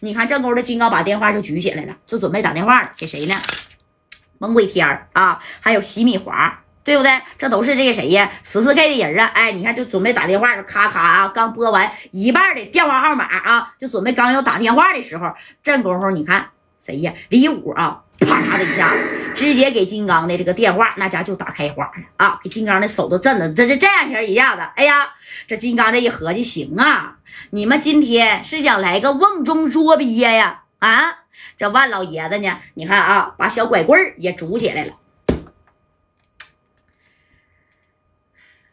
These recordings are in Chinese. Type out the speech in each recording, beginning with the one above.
你看这勾的金刚把电话就举起来了，就准备打电话了，给谁呢？猛鬼天儿啊，还有洗米华，对不对？这都是这个谁呀？十四 K 的人啊！哎，你看就准备打电话，咔咔啊，刚拨完一半的电话号码啊，就准备刚要打电话的时候，这功夫你看谁呀？李武啊，啪的一下子，直接给金刚的这个电话那家就打开花了啊！给金刚的手都震了，这这这样式一下子，哎呀，这金刚这一合计，行啊，你们今天是想来个瓮中捉鳖呀？啊！这万老爷子呢？你看啊，把小拐棍也拄起来了。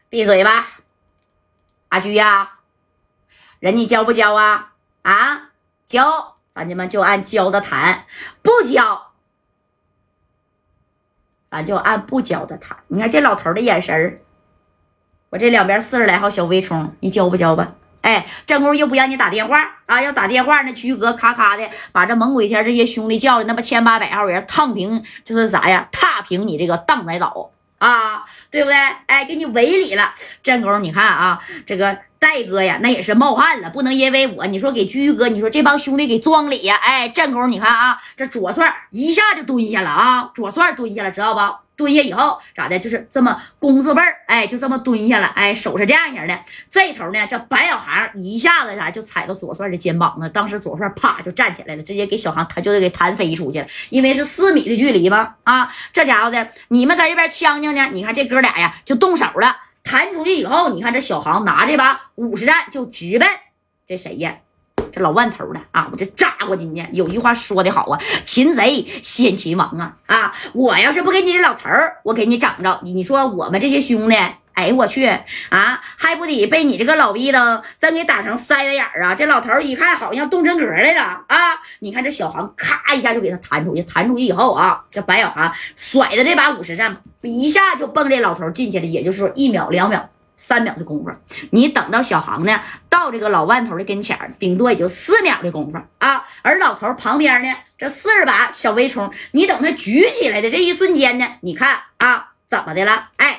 闭嘴吧，阿居呀！人你交不交啊？啊，交，咱家们就按交的谈；不交，咱就按不交的谈。你看这老头的眼神儿，我这两边四十来号小微冲，你交不交吧？哎，这功又不让你打电话啊！要打电话，那居哥咔咔的把这猛鬼天这些兄弟叫来，那么千八百号人烫平，就是啥呀？踏平你这个荡白岛啊，对不对？哎，给你围里了。这功你看啊，这个戴哥呀，那也是冒汗了，不能因为我，你说给居哥，你说这帮兄弟给装里呀？哎，这功你看啊，这左帅一下就蹲下了啊，左帅蹲下了，知道不？蹲下以后咋的？就是这么弓字辈儿，哎，就这么蹲下了，哎，手是这样型的。这头呢，这白小航一下子啥就踩到左帅的肩膀上，当时左帅啪就站起来了，直接给小航他就得给弹飞出去了，因为是四米的距离嘛。啊，这家伙的，你们在这边呛呛呢，你看这哥俩呀就动手了，弹出去以后，你看这小航拿这把五十战就直奔这谁呀？这老万头的啊，我这扎过去呢。有句话说的好啊，擒贼先擒王啊啊！我要是不给你这老头，我给你整着。你说我们这些兄弟，哎我去啊，还不得被你这个老逼灯真给打成塞子眼儿啊！这老头一看好像动真格来了啊！你看这小航咔一下就给他弹出去，弹出去以后啊，这白小航甩的这把五十战一下就蹦这老头进去了，也就是说一秒两秒。三秒的功夫，你等到小航呢到这个老万头的跟前，顶多也就四秒的功夫啊。而老头旁边呢，这四十把小微冲，你等他举起来的这一瞬间呢，你看啊，怎么的了？哎，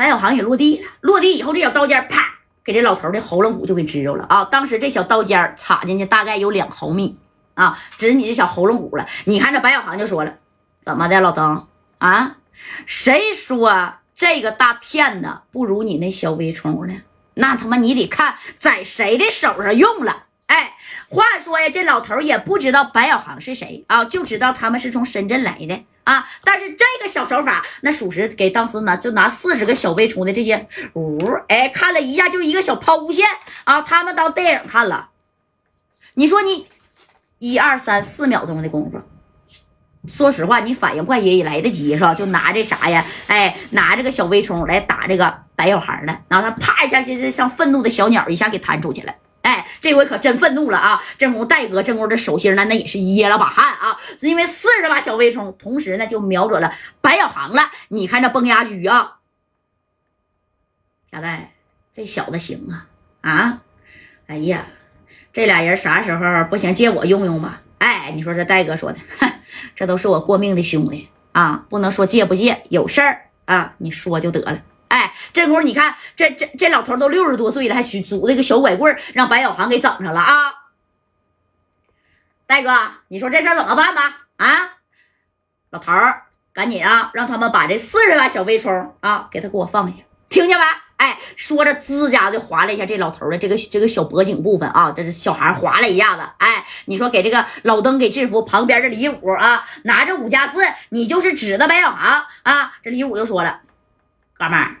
白小航也落地了，落地以后这小刀尖啪给这老头的喉咙骨就给支着了啊。当时这小刀尖插进去大概有两毫米啊，指你这小喉咙骨了。你看这白小航就说了，怎么的，老邓啊？谁说？这个大骗子不如你那小微虫呢？那他妈你得看在谁的手上用了。哎，话说呀，这老头也不知道白小航是谁啊，就知道他们是从深圳来的啊。但是这个小手法，那属实给当时呢，就拿四十个小微冲的这些呜，哎，看了一下就是一个小抛物线啊，他们当电影看了。你说你一二三四秒钟的功夫。说实话，你反应快也也来得及是吧？就拿这啥呀？哎，拿这个小微冲来打这个白小孩的，然后他啪一下，就是像愤怒的小鸟一下给弹出去了。哎，这回可真愤怒了啊！正宫戴哥，正宫这手心呢，那也是噎了把汗啊，因为四十把小微冲同时呢就瞄准了白小航了。你看这崩牙驹啊，贾戴，这小子行啊啊！哎呀，这俩人啥时候不行借我用用吧？哎，你说这戴哥说的，这都是我过命的兄弟啊，不能说借不借，有事儿啊，你说就得了。哎，这功夫你看，这这这老头都六十多岁了，还去拄这个小拐棍让白小航给整上了啊！戴哥，你说这事怎么办吧？啊，老头儿，赶紧啊，让他们把这四十万小微冲啊，给他给我放下，听见没？哎，说着，吱家就划了一下这老头的这个这个小脖颈部分啊，这是小孩划了一下子。哎，你说给这个老登给制服，旁边的李武啊，拿着五加四，你就是指的白小航啊。这李武就说了：“哥们儿，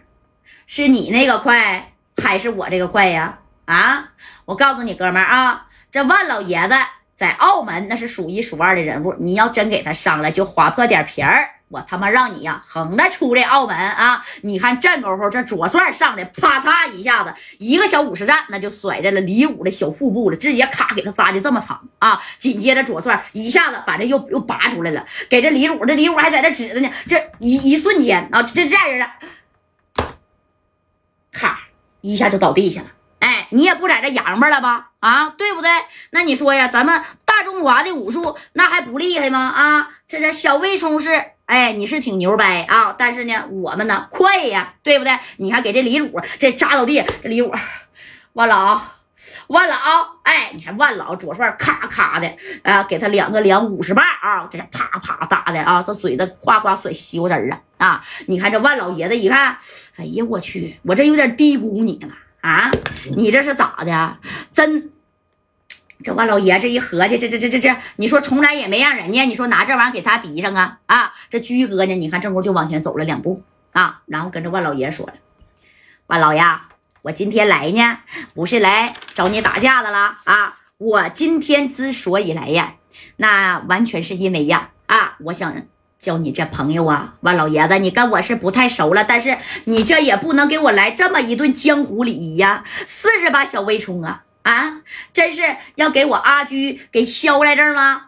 是你那个快还是我这个快呀？啊，我告诉你，哥们儿啊，这万老爷子在澳门那是数一数二的人物，你要真给他伤了，就划破点皮儿。”我他妈让你呀，横的出这澳门啊！你看这功夫，这左帅上来，啪嚓一下子，一个小五十战，那就甩在了李武的小腹部了，直接咔给他扎的这么长啊！紧接着左帅一下子把这又又拔出来了，给这李武，这李武还在这指着呢，这一一瞬间啊，这这样人了，咔一下就倒地下了。哎，你也不在这洋巴了吧？啊，对不对？那你说呀，咱们大中华的武术那还不厉害吗？啊，这这小魏冲是。哎，你是挺牛掰啊，但是呢，我们呢快呀，对不对？你看给这李鲁这扎到地，这李鲁，万老，万老，哎，你看万老左帅咔咔的啊，给他两个两五十棒啊，这啪啪打的啊，这嘴子哗哗甩西瓜汁儿啊啊！你看这万老爷子一看，哎呀我去，我这有点低估你了啊！你这是咋的？真。这万老爷这一合计，这这这这这，你说从来也没让人家，你说拿这玩意儿给他比上啊啊！这居哥呢，你看正功就往前走了两步啊，然后跟着万老爷说了：“万老爷，我今天来呢，不是来找你打架的啦啊！我今天之所以来呀，那完全是因为呀啊，我想交你这朋友啊，万老爷子，你跟我是不太熟了，但是你这也不能给我来这么一顿江湖礼仪呀，试试吧，小微冲啊？”啊，真是要给我阿居给削来这儿吗？